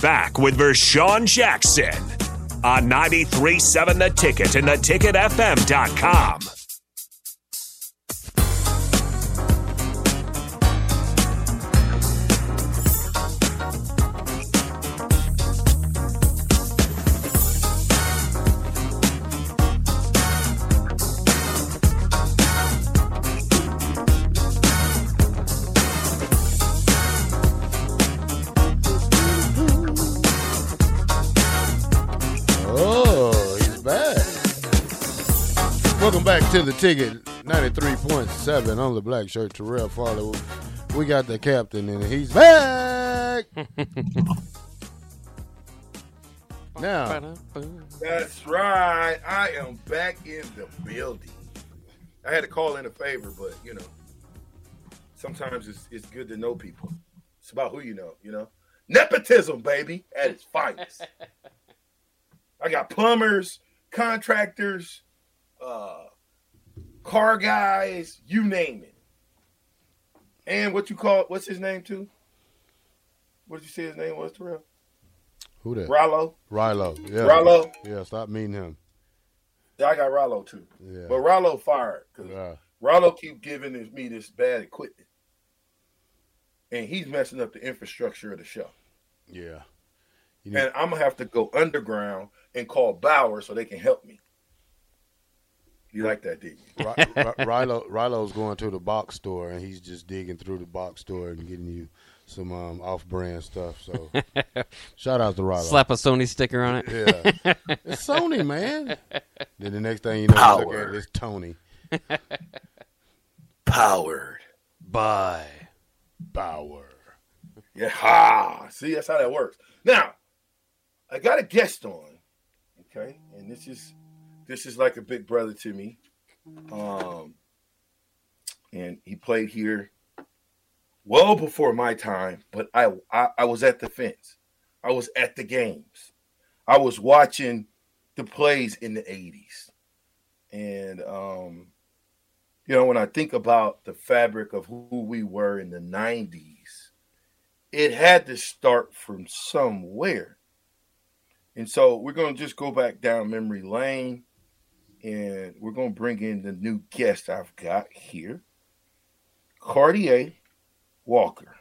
Back with Vershawn Jackson on 93.7 The Ticket and theticketfm.com. Welcome back to the ticket 93.7 on the black shirt, Terrell Farley. We got the captain and he's back. now, That's right. I am back in the building. I had to call in a favor, but you know, sometimes it's it's good to know people. It's about who you know, you know. Nepotism, baby, at its finest. I got plumbers, contractors, uh, car guys, you name it. And what you call what's his name too? What did you say his name was, Terrell? who that? Rallo. Rallo. Yeah. Rallo. Yeah, stop meeting him. Yeah, I got Rallo too. Yeah. But Rallo fired because Yeah. Rollo keep giving this, me this bad equipment, and he's messing up the infrastructure of the show. Yeah. Need- And I'm gonna have to go underground and call Bauer so they can help me. You like that, didn't you? Ri- Ri- Rilo, Rilo's going to the box store and he's just digging through the box store and getting you some um, off-brand stuff. So, shout out to Rilo. Slap a Sony sticker on it. Yeah, it's Sony, man. Then the next thing you know, you look at it, it's Tony Powered. by Bauer. Yeah. Ha. See, that's how that works. Now, I got a guest on. Okay, and this is this is like a big brother to me. Um, and he played here well before my time, but I, I I was at the fence. I was at the games. I was watching the plays in the 80s. And um you know, when I think about the fabric of who we were in the 90s, it had to start from somewhere. And so we're going to just go back down memory lane and we're going to bring in the new guest I've got here Cartier Walker,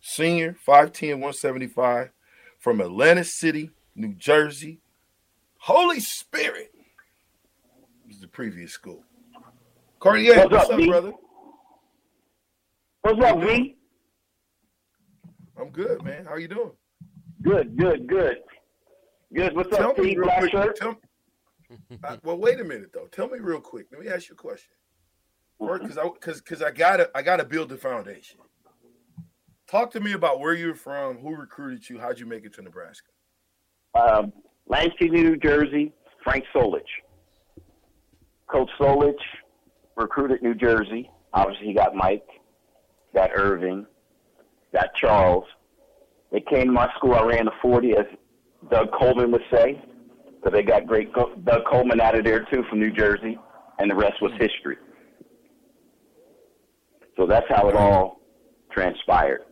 senior, 5'10, 175 from Atlantic City, New Jersey. Holy Spirit is the previous school. Cartier, What's what's, up, up, brother? What's up, V? I'm good, man. How you doing? Good, good, good. Good. What's Tell up, me Steve? Black quick. shirt? Tell, uh, well, wait a minute though. Tell me real quick. Let me ask you a question. Because I because because I gotta I gotta build the foundation. Talk to me about where you're from, who recruited you, how'd you make it to Nebraska? Um, Lansing, New Jersey. Frank Solich. Coach Solich recruited New Jersey. Obviously, he got Mike, got Irving, got Charles. They came to my school. I ran the 40, as Doug Colman would say. So they got great Doug Colman out of there too from New Jersey, and the rest was history. So that's how it all transpired.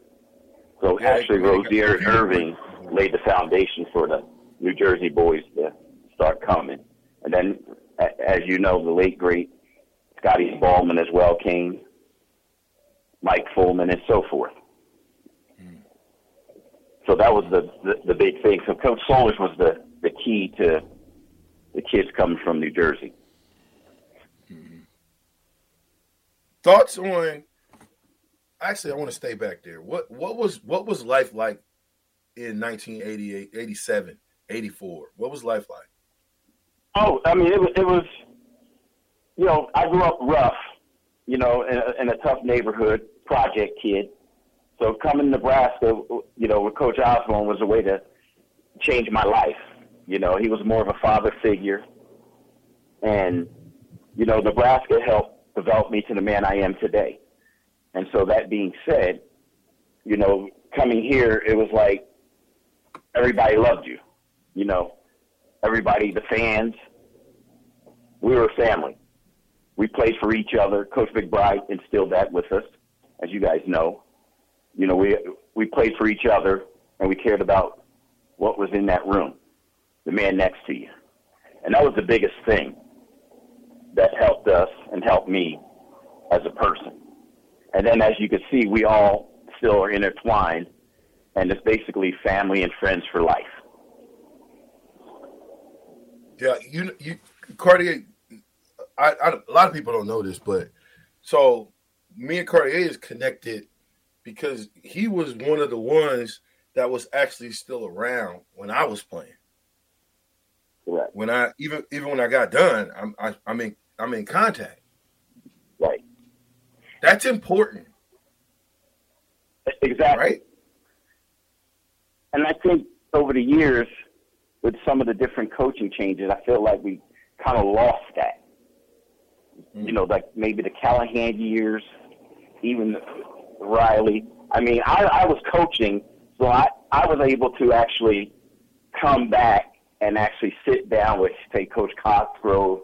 So Yeah, actually, Rozier Irving laid the foundation for the New Jersey boys to start coming. And then, as you know, the late great Scotty Ballman as well came, Mike Fullman, and so forth. So that was the, the the big thing. So Coach Solich was the the key to the kids coming from New Jersey. Mm-hmm. Thoughts on actually I want to stay back there. What what was what was life like in 1988, 87, 84? What was life like? Oh, I mean, it was, it was, you know, I grew up rough, you know, in a, in a tough neighborhood, project kid. So coming to Nebraska, you know, with Coach Osborne was a way to change my life. You know, he was more of a father figure. And, you know, Nebraska helped develop me to the man I am today. And so that being said, you know, coming here, it was like everybody loved you. You know, everybody, the fans, we were a family. We played for each other. Coach McBride instilled that with us, as you guys know. You know, we we played for each other and we cared about what was in that room, the man next to you. And that was the biggest thing that helped us and helped me as a person. And then as you can see, we all still are intertwined and it's basically family and friends for life. Yeah, you you Cartier. I, I a lot of people don't know this, but so me and Cartier is connected because he was one of the ones that was actually still around when I was playing. When I even even when I got done, I'm I, I'm in I'm in contact. Right. That's important, Exactly. right? And I think over the years, with some of the different coaching changes, I feel like we kind of lost that. You mm-hmm. know, like maybe the Callahan years, even Riley. I mean, I, I was coaching, so I, I was able to actually come back and actually sit down with, say, Coach Cosgrove,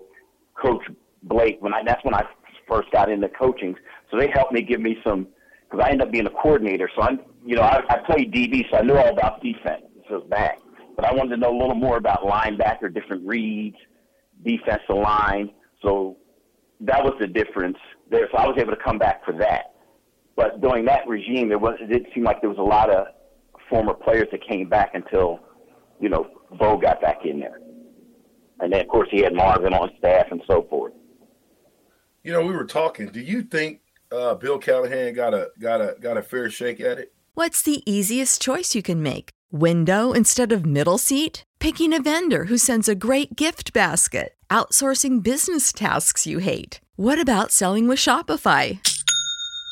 Coach Blake. When I that's when I first got into coaching, so they helped me give me some because I ended up being a coordinator. So I'm, you know, I, I played DB, so I knew all about defense. So it's back, but I wanted to know a little more about linebacker, different reads, defensive line. So that was the difference there. So I was able to come back for that. But during that regime, there was it didn't seem like there was a lot of former players that came back until, you know, Bo got back in there. And then of course he had Marvin on staff and so forth. You know, we were talking. Do you think uh, Bill Callahan got a got a got a fair shake at it? What's the easiest choice you can make? Window instead of middle seat? Picking a vendor who sends a great gift basket? Outsourcing business tasks you hate? What about selling with Shopify?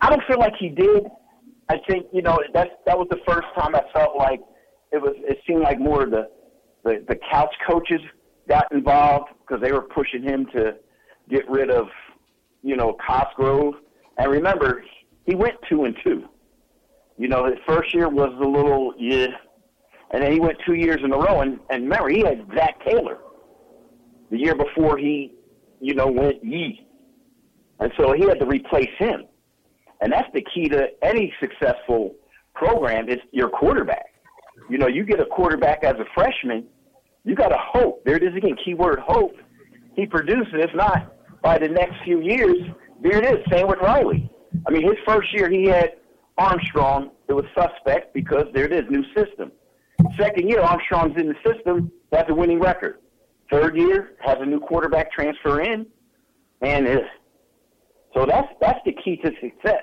I don't feel like he did. I think you know that that was the first time I felt like it was. It seemed like more of the the, the couch coaches got involved because they were pushing him to get rid of you know Cosgrove. And remember, he went two and two. You know, his first year was a little yeah, and then he went two years in a row. And, and remember, he had Zac Taylor the year before he, you know, went yee, and so he had to replace him. And that's the key to any successful program is your quarterback. You know, you get a quarterback as a freshman, you got to hope. There it is again, keyword hope. He produces. If not, by the next few years, there it is. Same with Riley. I mean, his first year he had Armstrong. It was suspect because there it is, new system. Second year, Armstrong's in the system. That's a winning record. Third year has a new quarterback transfer in, and is so that's that's the key to success.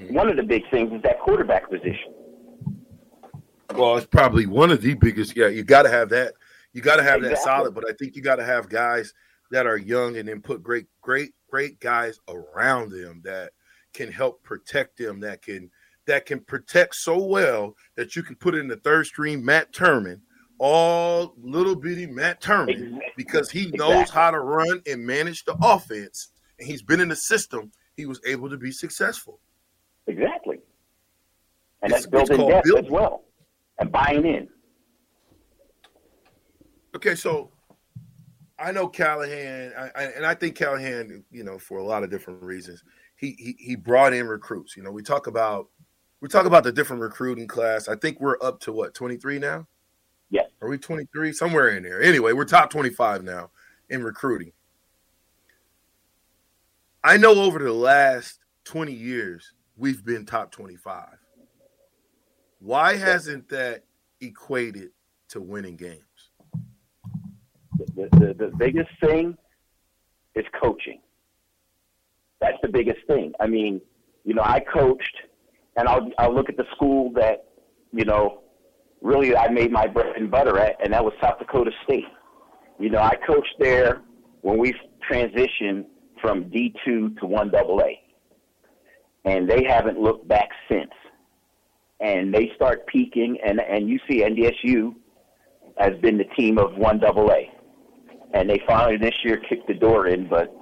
Mm-hmm. One of the big things is that quarterback position. Well, it's probably one of the biggest. Yeah, you got to have that. You got to have that solid, but I think you got to have guys that are young and then put great, great, great guys around them that can help protect them. That can that can protect so well that you can put in the third string Matt Turman, all little bitty Matt Turman, because he knows Exactly. how to run and manage the offense, and he's been in the system. He was able to be successful. Exactly. And It's- that's building debt building. as well. And buying in. Okay, so I know Callahan, I, I, and I think Callahan, you know, for a lot of different reasons, he, he he brought in recruits. You know, we talk about we talk about the different recruiting class. I think we're up to what twenty three now. Yes. Are we twenty three somewhere in there? Anyway, we're top twenty five now in recruiting. I know over the last twenty years we've been top twenty five. Why hasn't that equated to winning games? The, the, the biggest thing is coaching. That's the biggest thing. I mean, you know, I coached, and I'll, I'll look at the school that, you know, really I made my bread and butter at, and that was South Dakota State. You know, I coached there when we transitioned from D2 to 1AA. And they haven't looked back since. And they start peaking, and, and you see NDSU has been the team of one double A, And they finally this year kicked the door in, but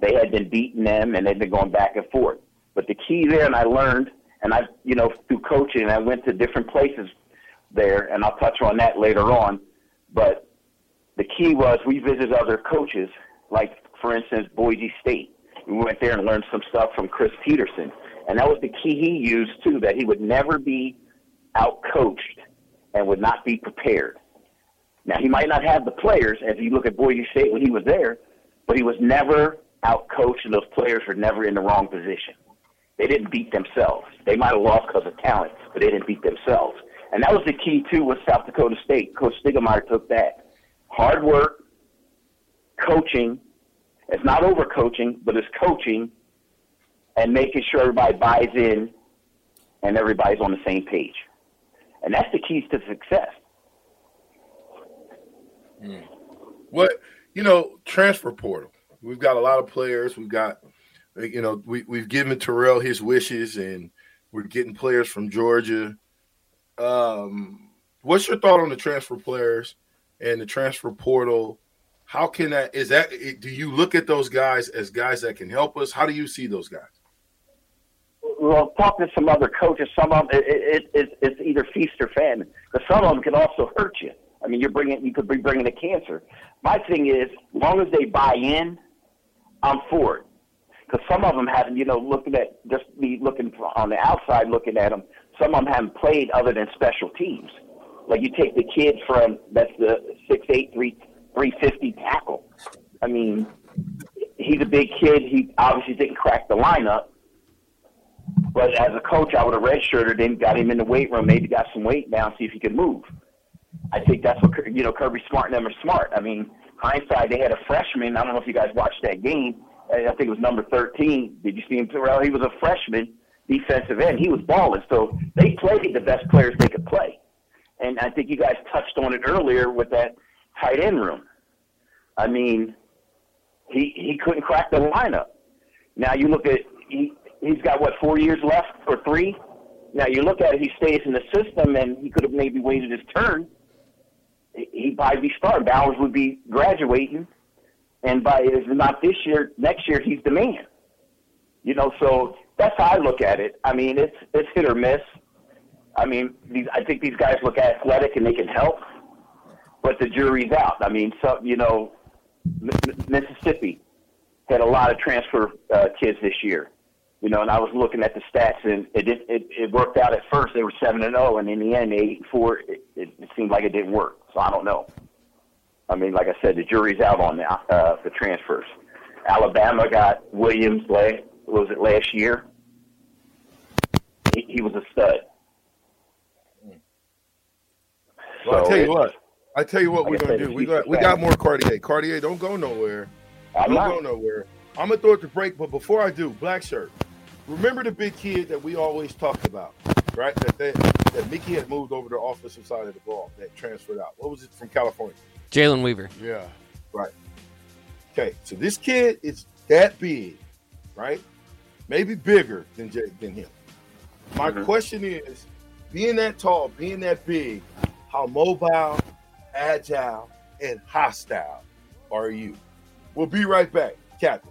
they had been beating them and they've been going back and forth. But the key there, and I learned, and I, you know, through coaching, I went to different places there, and I'll touch on that later on. But the key was we visited other coaches, like for instance Boise State. We went there and learned some stuff from Chris Petersen, and that was the key he used too. That he would never be out coached and would not be prepared. Now he might not have the players as you look at Boise State when he was there, but he was never out coached, and those players were never in the wrong position. They didn't beat themselves. They might have lost because of talent, but they didn't beat themselves. And that was the key too with South Dakota State. Coach Stiegelmeier took that hard work, coaching. It's not over coaching, but it's coaching and making sure everybody buys in and everybody's on the same page. And that's the keys to success. What you know, transfer portal. We've got a lot of players. We've got, you know, we we've given Terrell his wishes, and we're getting players from Georgia. Um, what's your thought on the transfer players and the transfer portal? How can that is that? Do you look at those guys as guys that can help us? How do you see those guys? Well, talking to some other coaches, some of them, it, it, it, it's either feast or famine. Because some of them can also hurt you. I mean, you're bringing, you could be bringing a cancer. My thing is, as long as they buy in, I'm for it. Because some of them haven't, you know, looking at just me looking on the outside, looking at them. Some of them haven't played other than special teams. Like you take the kid from that's the six eight three three fifty tackle. I mean, he's a big kid. He obviously didn't crack the lineup. But as a coach, I would have redshirted him, got him in the weight room, maybe got some weight down, see if he could move. I think that's what you know. Kirby Smart and them are smart. I mean, hindsight, they had a freshman. I don't know if you guys watched that game. I think it was number thirteen. Did you see him, Terrell? He was a freshman defensive end. He was balling. So they played the best players they could play. And I think you guys touched on it earlier with that tight end room. I mean, he he couldn't crack the lineup. Now you look at he he's got what four years left or three. Now you look at it, he stays in the system, and he could have maybe waited his turn. He- He'd probably be starting. Bowers would be graduating, and by if not this year, next year he's the man. You know, so that's how I look at it. I mean, it's it's hit or miss. I mean, these I think these guys look athletic and they can help, but the jury's out. I mean, so you know, Mississippi had a lot of transfer uh, kids this year. You know, and I was looking at the stats, and it did, it, it worked out at first. They were seven and zero, and in the end, eight and four. It, it, it seemed like it didn't work. So I don't know. I mean, like I said, the jury's out on the uh, the transfers. Alabama got Williams. Last, was it last year? He, he was a stud. Well, I tell you what. I tell you what Like we're gonna do. We got we got more Cartier. Cartier, don't go nowhere. I'm don't not- go nowhere. I'm gonna throw it to break, but before I do, black shirt. Remember the big kid that we always talked about, right? That that, that Mickey had moved over to the offensive side of the ball that transferred out. What was it from California? Jalen Weaver. Yeah. Right. Okay, so this kid is that big, right? maybe bigger than J- than him. My mm-hmm. question is, being that tall, being that big, how mobile, agile, and hostile are you? We'll be right back, Captain.